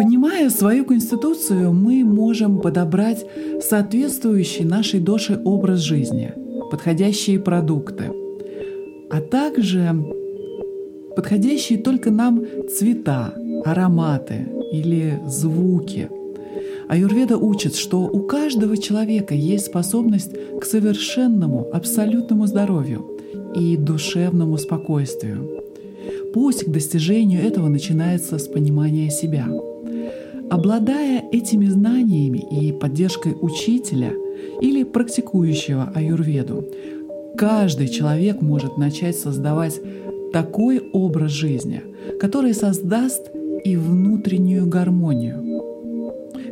Понимая свою конституцию, мы можем подобрать соответствующий нашей душе образ жизни, подходящие продукты, а также подходящие только нам цвета, ароматы или звуки. Аюрведа учит, что у каждого человека есть способность к совершенному, абсолютному здоровью и душевному спокойствию. Путь к достижению этого начинается с понимания себя. Обладая этими знаниями и поддержкой учителя или практикующего аюрведу, каждый человек может начать создавать такой образ жизни, который создаст и внутреннюю гармонию.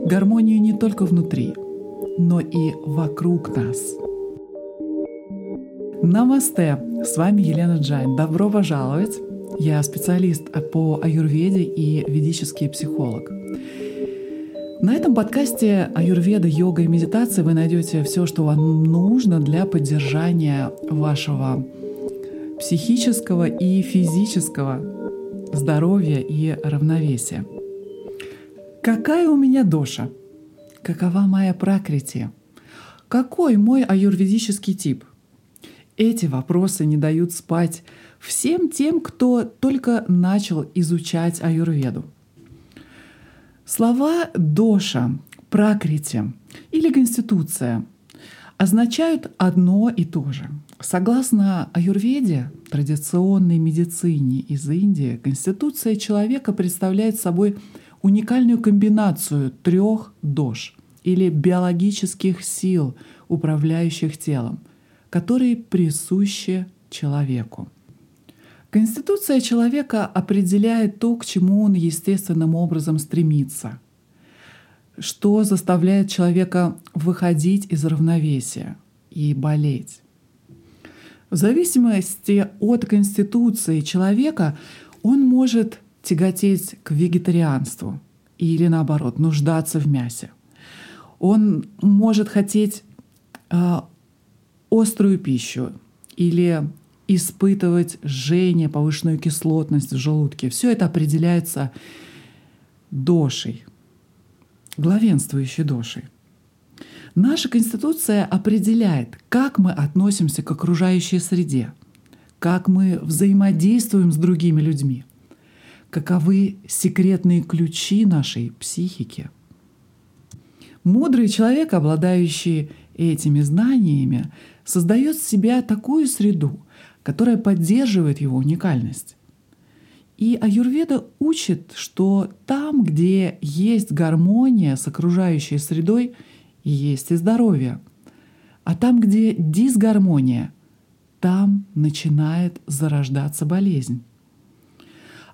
Гармонию не только внутри, но и вокруг нас. Намасте! С вами Елена Джайн. Добро пожаловать! Я специалист по аюрведе и ведический психолог. На этом подкасте аюрведа, йога и медитация вы найдете все, что вам нужно для поддержания вашего психического и физического здоровья и равновесия. Какая у меня доша? Какова моя пракрити? Какой мой аюрведический тип? Эти вопросы не дают спать всем тем, кто только начал изучать аюрведу. Слова «доша», «пракрити» или «конституция» означают одно и то же. Согласно аюрведе, традиционной медицине из Индии, конституция человека представляет собой уникальную комбинацию трех дож или биологических сил, управляющих телом, которые присущи человеку. Конституция человека определяет то, к чему он естественным образом стремится, что заставляет человека выходить из равновесия и болеть. В зависимости от конституции человека он может тяготеть к вегетарианству или наоборот нуждаться в мясе. Он может хотеть э, острую пищу или испытывать жжение, повышенную кислотность в желудке. Все это определяется дошей, главенствующей дошей. Наша Конституция определяет, как мы относимся к окружающей среде, как мы взаимодействуем с другими людьми, каковы секретные ключи нашей психики. Мудрый человек, обладающий этими знаниями, создает в себя такую среду, которая поддерживает его уникальность. И аюрведа учит, что там, где есть гармония с окружающей средой, есть и здоровье. А там, где дисгармония, там начинает зарождаться болезнь.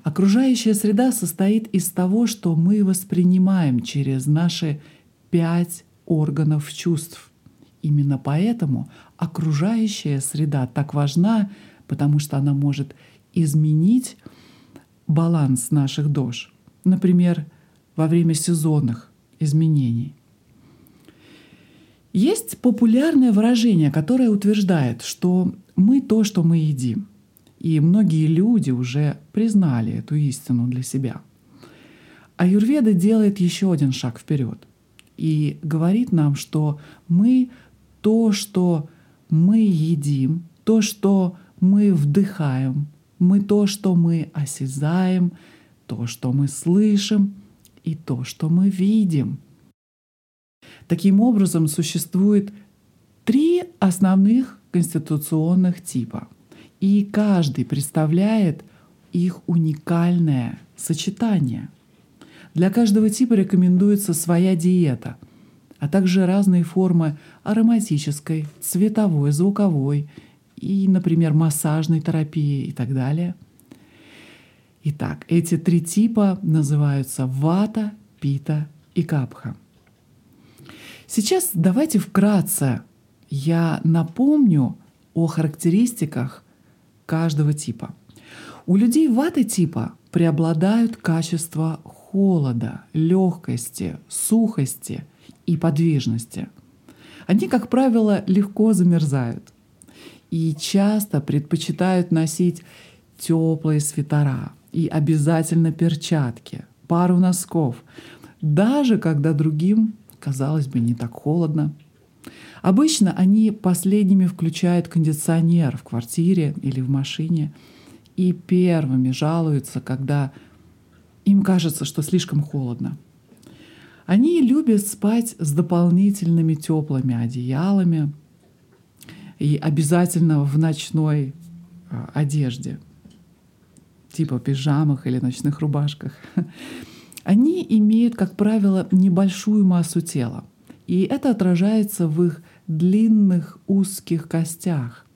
Окружающая среда состоит из того, что мы воспринимаем через наши пять органов чувств. Именно поэтому окружающая среда так важна, потому что она может изменить баланс наших дож. Например, во время сезонных изменений. Есть популярное выражение, которое утверждает, что мы то, что мы едим. И многие люди уже признали эту истину для себя. А Юрведа делает еще один шаг вперед и говорит нам, что мы то, что мы едим, то, что мы вдыхаем, мы то, что мы осязаем, то, что мы слышим и то, что мы видим. Таким образом, существует три основных конституционных типа, и каждый представляет их уникальное сочетание. Для каждого типа рекомендуется своя диета — а также разные формы ароматической, цветовой, звуковой и, например, массажной терапии и так далее. Итак, эти три типа называются вата, пита и капха. Сейчас давайте вкратце я напомню о характеристиках каждого типа. У людей ваты типа преобладают качества холода, легкости, сухости – и подвижности. Они, как правило, легко замерзают и часто предпочитают носить теплые свитера и обязательно перчатки, пару носков, даже когда другим, казалось бы, не так холодно. Обычно они последними включают кондиционер в квартире или в машине и первыми жалуются, когда им кажется, что слишком холодно. Они любят спать с дополнительными теплыми одеялами и обязательно в ночной а, одежде, типа пижамах или ночных рубашках. Они имеют, как правило, небольшую массу тела, и это отражается в их длинных узких костях.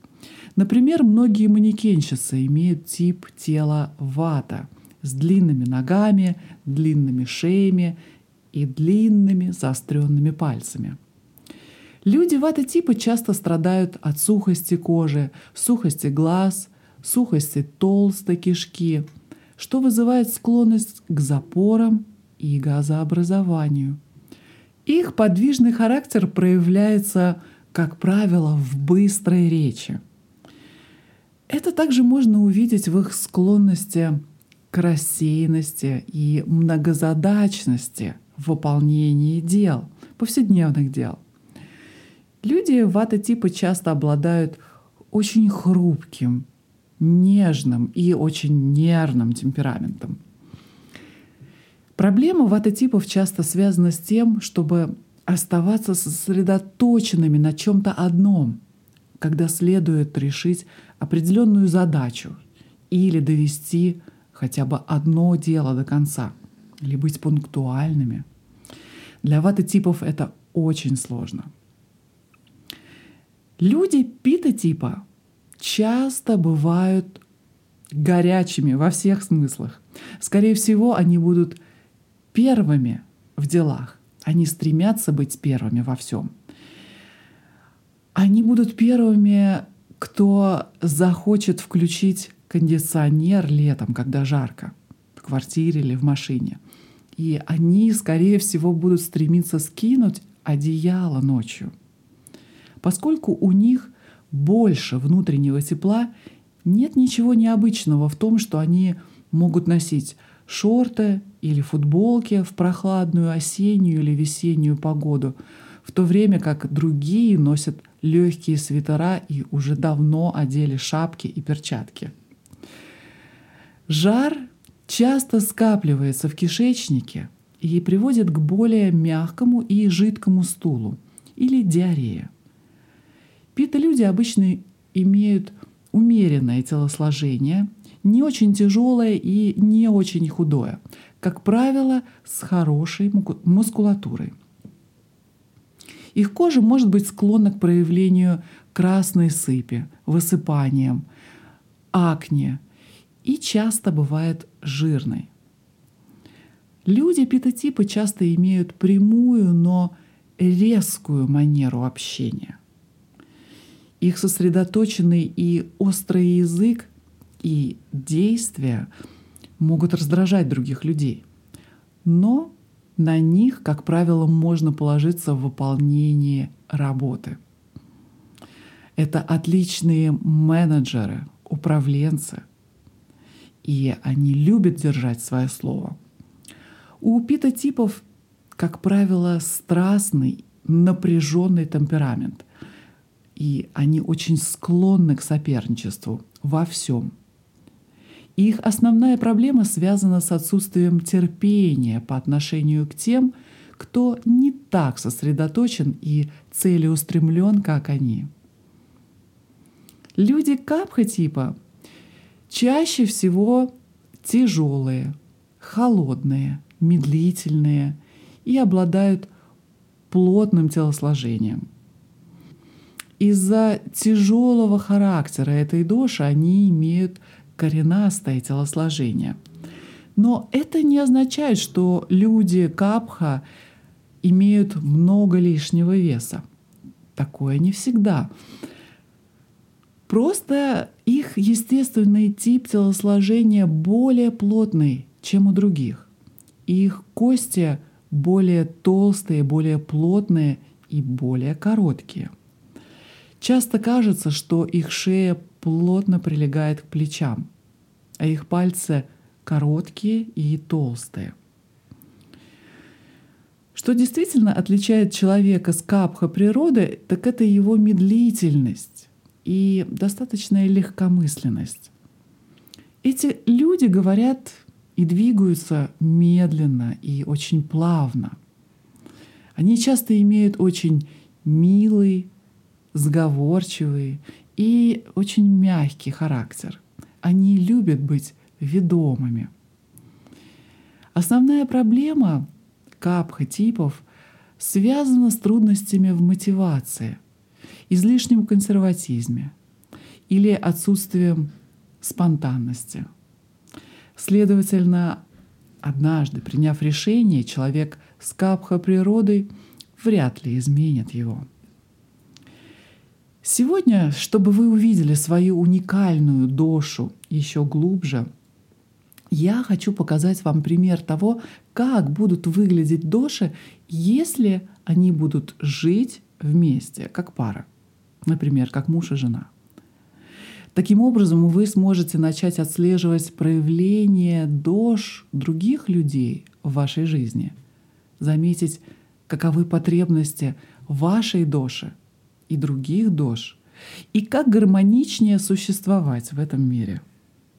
Например, многие манекенщицы имеют тип тела вата с длинными ногами, длинными шеями и длинными заостренными пальцами. Люди вата-типа часто страдают от сухости кожи, сухости глаз, сухости толстой кишки, что вызывает склонность к запорам и газообразованию. Их подвижный характер проявляется, как правило, в быстрой речи. Это также можно увидеть в их склонности к рассеянности и многозадачности в выполнении дел, повседневных дел. Люди вата-типа часто обладают очень хрупким, нежным и очень нервным темпераментом. Проблема вата-типов часто связана с тем, чтобы оставаться сосредоточенными на чем-то одном, когда следует решить определенную задачу или довести хотя бы одно дело до конца, или быть пунктуальными. Для вата-типов это очень сложно. Люди пита-типа часто бывают горячими во всех смыслах. Скорее всего, они будут первыми в делах. Они стремятся быть первыми во всем. Они будут первыми, кто захочет включить кондиционер летом, когда жарко, в квартире или в машине. И они, скорее всего, будут стремиться скинуть одеяло ночью. Поскольку у них больше внутреннего тепла, нет ничего необычного в том, что они могут носить шорты или футболки в прохладную осеннюю или весеннюю погоду, в то время как другие носят легкие свитера и уже давно одели шапки и перчатки. Жар часто скапливается в кишечнике и приводит к более мягкому и жидкому стулу или диарее. Пита-люди обычно имеют умеренное телосложение, не очень тяжелое и не очень худое, как правило, с хорошей мускулатурой. Их кожа может быть склонна к проявлению красной сыпи, высыпаниям, акне, и часто бывает жирной. Люди питотипа часто имеют прямую, но резкую манеру общения. Их сосредоточенный и острый язык и действия могут раздражать других людей. Но на них, как правило, можно положиться в выполнении работы. Это отличные менеджеры, управленцы, и они любят держать свое слово. У питотипов, как правило, страстный, напряженный темперамент, и они очень склонны к соперничеству во всем. Их основная проблема связана с отсутствием терпения по отношению к тем, кто не так сосредоточен и целеустремлен, как они. Люди капха типа чаще всего тяжелые, холодные, медлительные и обладают плотным телосложением. Из-за тяжелого характера этой доши они имеют коренастое телосложение. Но это не означает, что люди капха имеют много лишнего веса. Такое не всегда. Просто их естественный тип телосложения более плотный, чем у других. Их кости более толстые, более плотные и более короткие. Часто кажется, что их шея плотно прилегает к плечам, а их пальцы короткие и толстые. Что действительно отличает человека с капха природы, так это его медлительность и достаточная легкомысленность. Эти люди говорят и двигаются медленно и очень плавно. Они часто имеют очень милый, сговорчивый и очень мягкий характер. Они любят быть ведомыми. Основная проблема капха типов связана с трудностями в мотивации, излишнем консерватизме или отсутствием спонтанности. Следовательно, однажды, приняв решение, человек с капха природой вряд ли изменит его. Сегодня, чтобы вы увидели свою уникальную дошу еще глубже, я хочу показать вам пример того, как будут выглядеть доши, если они будут жить вместе, как пара. Например, как муж и жена. Таким образом, вы сможете начать отслеживать проявление дож других людей в вашей жизни, заметить, каковы потребности вашей доши и других дож, и как гармоничнее существовать в этом мире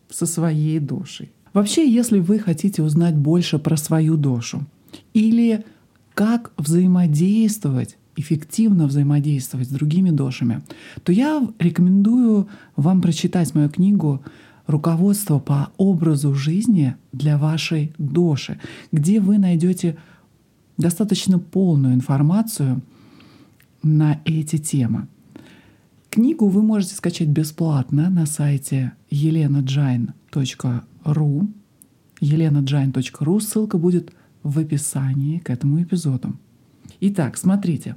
со своей дошей. Вообще, если вы хотите узнать больше про свою дошу или как взаимодействовать эффективно взаимодействовать с другими дошами, то я рекомендую вам прочитать мою книгу «Руководство по образу жизни для вашей доши», где вы найдете достаточно полную информацию на эти темы. Книгу вы можете скачать бесплатно на сайте elenajain.ru elenajain.ru. Ссылка будет в описании к этому эпизоду. Итак, смотрите,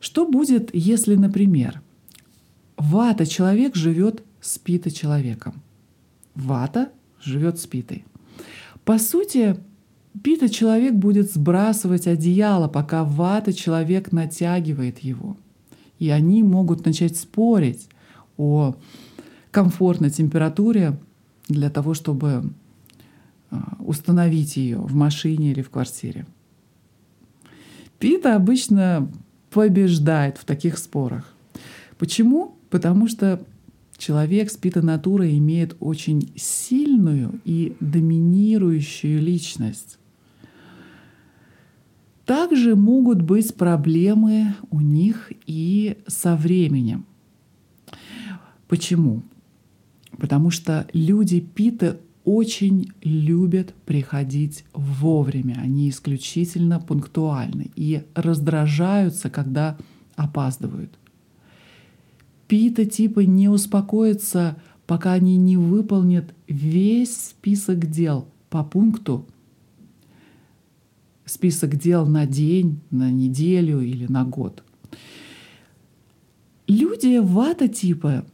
что будет, если, например, вата-человек живет с пита-человеком? Вата живет с питой. По сути, пита-человек будет сбрасывать одеяло, пока вата-человек натягивает его. И они могут начать спорить о комфортной температуре для того, чтобы а, установить ее в машине или в квартире. Пита обычно побеждает в таких спорах. Почему? Потому что человек с пита-натурой имеет очень сильную и доминирующую личность. Также могут быть проблемы у них и со временем. Почему? Потому что люди пита очень любят приходить вовремя. Они исключительно пунктуальны и раздражаются, когда опаздывают. Пита типа не успокоятся, пока они не выполнят весь список дел по пункту, список дел на день, на неделю или на год. Люди вата типа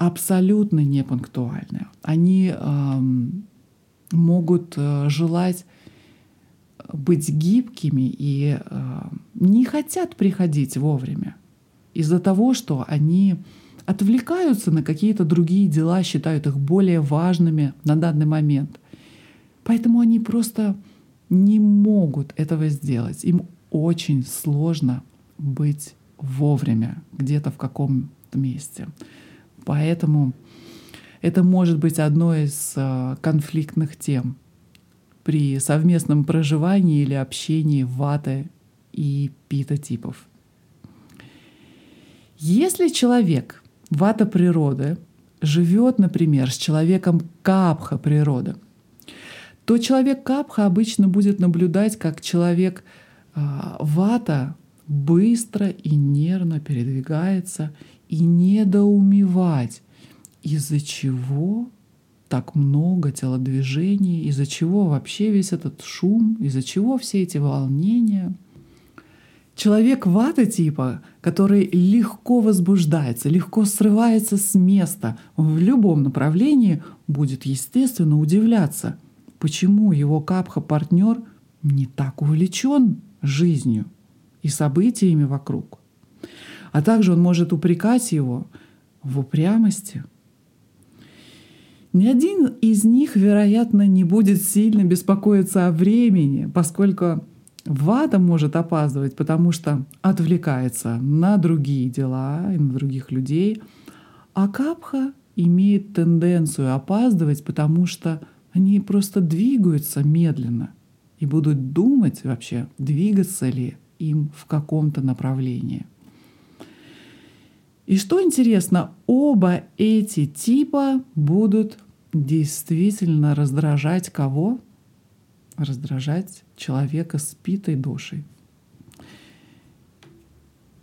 абсолютно непунктуальны. Они э, могут желать быть гибкими и э, не хотят приходить вовремя из-за того, что они отвлекаются на какие-то другие дела, считают их более важными на данный момент. Поэтому они просто не могут этого сделать. Им очень сложно быть вовремя где-то в каком-то месте. Поэтому это может быть одной из э, конфликтных тем при совместном проживании или общении ваты и пита типов. Если человек вата природы живет, например, с человеком капха природы, то человек капха обычно будет наблюдать, как человек э, вата быстро и нервно передвигается и недоумевать, из-за чего так много телодвижений, из-за чего вообще весь этот шум, из-за чего все эти волнения. Человек вата типа, который легко возбуждается, легко срывается с места в любом направлении, будет естественно удивляться, почему его капха-партнер не так увлечен жизнью и событиями вокруг. А также он может упрекать его в упрямости. Ни один из них, вероятно, не будет сильно беспокоиться о времени, поскольку Вата может опаздывать, потому что отвлекается на другие дела и на других людей, а капха имеет тенденцию опаздывать, потому что они просто двигаются медленно и будут думать вообще, двигаться ли им в каком-то направлении. И что интересно, оба эти типа будут действительно раздражать кого? Раздражать человека с питой душей.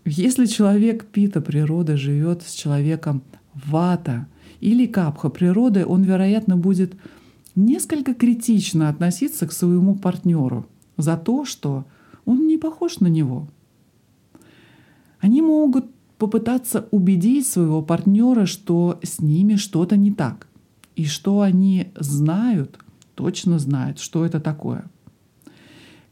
Если человек пита природы живет с человеком вата или капха природы, он, вероятно, будет несколько критично относиться к своему партнеру за то, что он не похож на него. Они могут попытаться убедить своего партнера, что с ними что-то не так, и что они знают, точно знают, что это такое.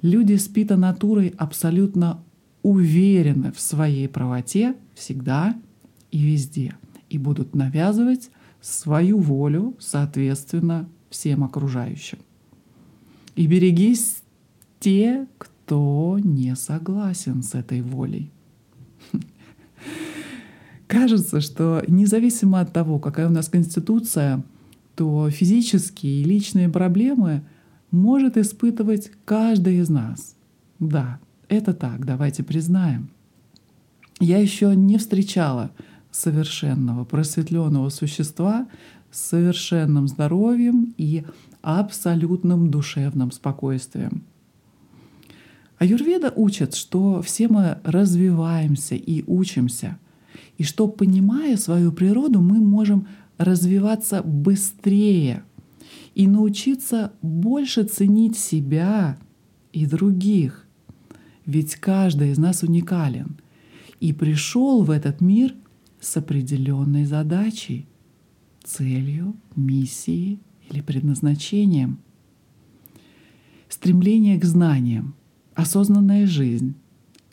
Люди с пита-натурой абсолютно уверены в своей правоте всегда и везде и будут навязывать свою волю, соответственно, всем окружающим. И берегись те, кто не согласен с этой волей. Кажется, что независимо от того, какая у нас конституция, то физические и личные проблемы может испытывать каждый из нас. Да, это так, давайте признаем. Я еще не встречала совершенного, просветленного существа, с совершенным здоровьем и абсолютным душевным спокойствием. Аюрведа учит, что все мы развиваемся и учимся, и что, понимая свою природу, мы можем развиваться быстрее и научиться больше ценить себя и других. Ведь каждый из нас уникален и пришел в этот мир с определенной задачей — целью, миссией или предназначением. Стремление к знаниям, осознанная жизнь,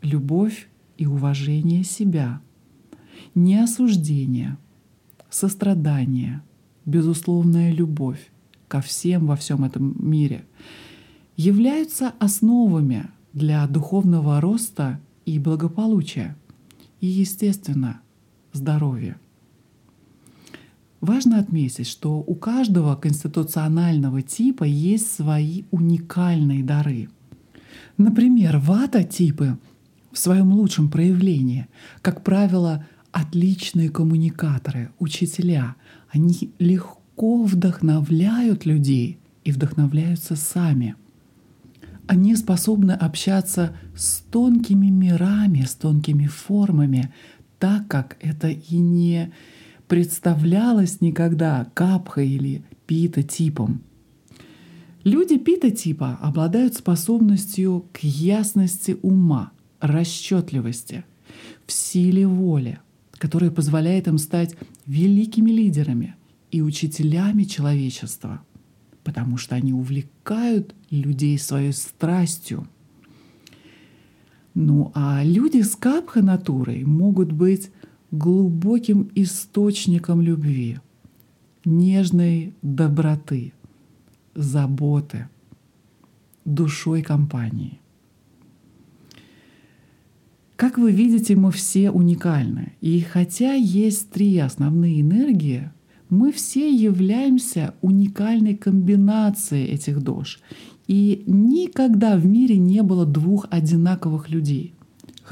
любовь и уважение себя, неосуждение, сострадание, безусловная любовь ко всем во всем этом мире являются основами для духовного роста и благополучия и, естественно, здоровья. Важно отметить, что у каждого конституционального типа есть свои уникальные дары. Например, вата-типы в своем лучшем проявлении, как правило, отличные коммуникаторы, учителя. Они легко вдохновляют людей и вдохновляются сами. Они способны общаться с тонкими мирами, с тонкими формами, так как это и не представлялась никогда капха или пита-типом. Люди пита-типа обладают способностью к ясности ума, расчетливости, в силе воли, которая позволяет им стать великими лидерами и учителями человечества, потому что они увлекают людей своей страстью. Ну а люди с капха-натурой могут быть глубоким источником любви, нежной доброты, заботы, душой компании. Как вы видите, мы все уникальны. И хотя есть три основные энергии, мы все являемся уникальной комбинацией этих дож. И никогда в мире не было двух одинаковых людей —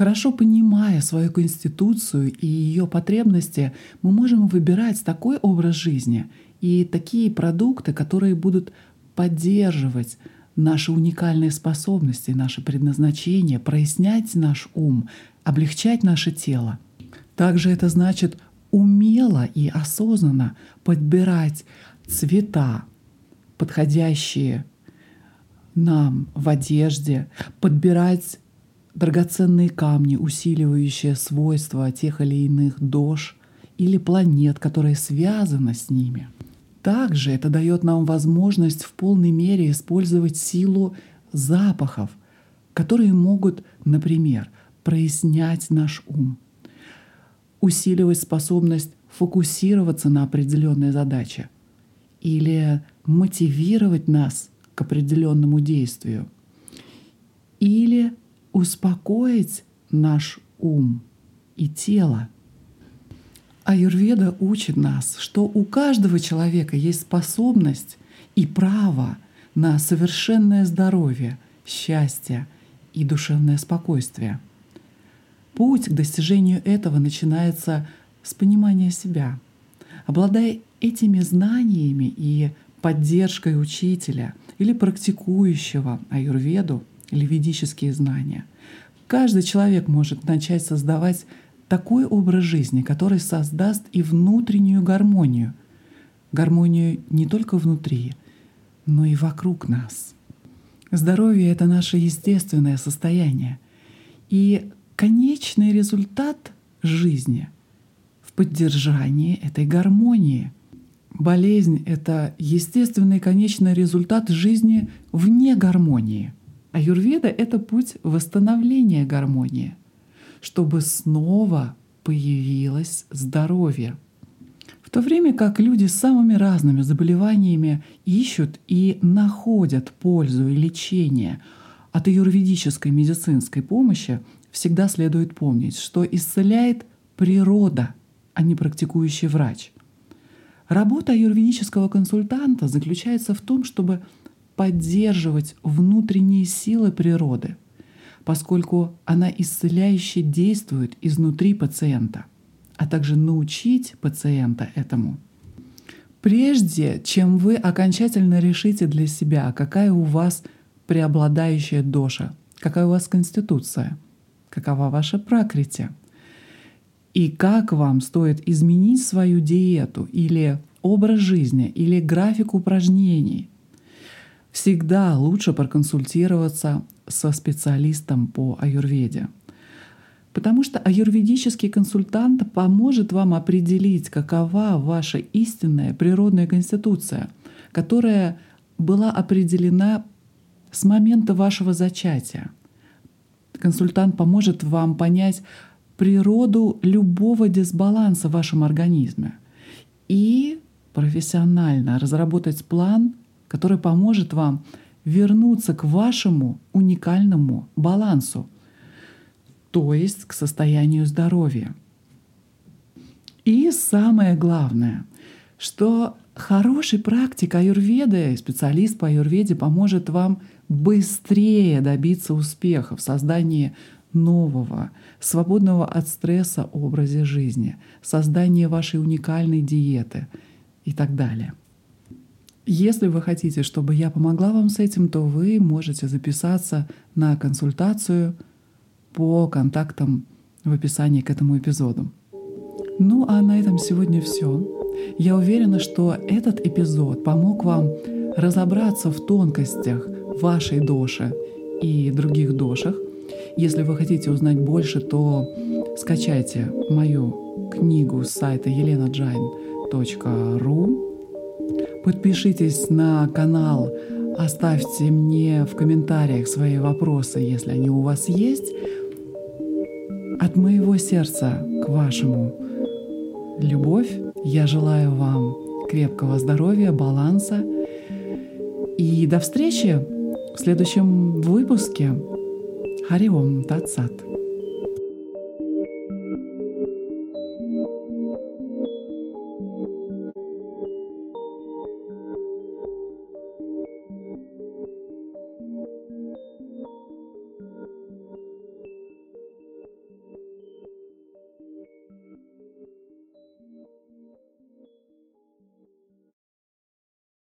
Хорошо понимая свою конституцию и ее потребности, мы можем выбирать такой образ жизни и такие продукты, которые будут поддерживать наши уникальные способности, наше предназначение, прояснять наш ум, облегчать наше тело. Также это значит умело и осознанно подбирать цвета, подходящие нам в одежде, подбирать драгоценные камни, усиливающие свойства тех или иных дож или планет, которые связаны с ними. Также это дает нам возможность в полной мере использовать силу запахов, которые могут, например, прояснять наш ум, усиливать способность фокусироваться на определенной задаче или мотивировать нас к определенному действию – или успокоить наш ум и тело. Аюрведа учит нас, что у каждого человека есть способность и право на совершенное здоровье, счастье и душевное спокойствие. Путь к достижению этого начинается с понимания себя. Обладая этими знаниями и поддержкой учителя или практикующего аюрведу или ведические знания, каждый человек может начать создавать такой образ жизни, который создаст и внутреннюю гармонию. Гармонию не только внутри, но и вокруг нас. Здоровье — это наше естественное состояние. И конечный результат жизни в поддержании этой гармонии. Болезнь — это естественный конечный результат жизни вне гармонии. А юрведа — это путь восстановления гармонии — чтобы снова появилось здоровье. В то время как люди с самыми разными заболеваниями ищут и находят пользу и лечение от юридической медицинской помощи, всегда следует помнить, что исцеляет природа, а не практикующий врач. Работа юридического консультанта заключается в том, чтобы поддерживать внутренние силы природы — поскольку она исцеляюще действует изнутри пациента, а также научить пациента этому. Прежде чем вы окончательно решите для себя, какая у вас преобладающая доша, какая у вас конституция, какова ваша пракрити, и как вам стоит изменить свою диету или образ жизни или график упражнений, всегда лучше проконсультироваться со специалистом по аюрведе. Потому что аюрведический консультант поможет вам определить, какова ваша истинная природная конституция, которая была определена с момента вашего зачатия. Консультант поможет вам понять природу любого дисбаланса в вашем организме и профессионально разработать план, который поможет вам вернуться к вашему уникальному балансу, то есть к состоянию здоровья. И самое главное, что хороший практик аюрведы, специалист по аюрведе поможет вам быстрее добиться успеха в создании нового, свободного от стресса образа жизни, создания вашей уникальной диеты и так далее. Если вы хотите, чтобы я помогла вам с этим, то вы можете записаться на консультацию по контактам в описании к этому эпизоду. Ну а на этом сегодня все. Я уверена, что этот эпизод помог вам разобраться в тонкостях вашей доши и других дошах. Если вы хотите узнать больше, то скачайте мою книгу с сайта elenajain.ru Подпишитесь на канал, оставьте мне в комментариях свои вопросы, если они у вас есть. От моего сердца к вашему любовь. Я желаю вам крепкого здоровья, баланса. И до встречи в следующем выпуске. Хариом Татсат.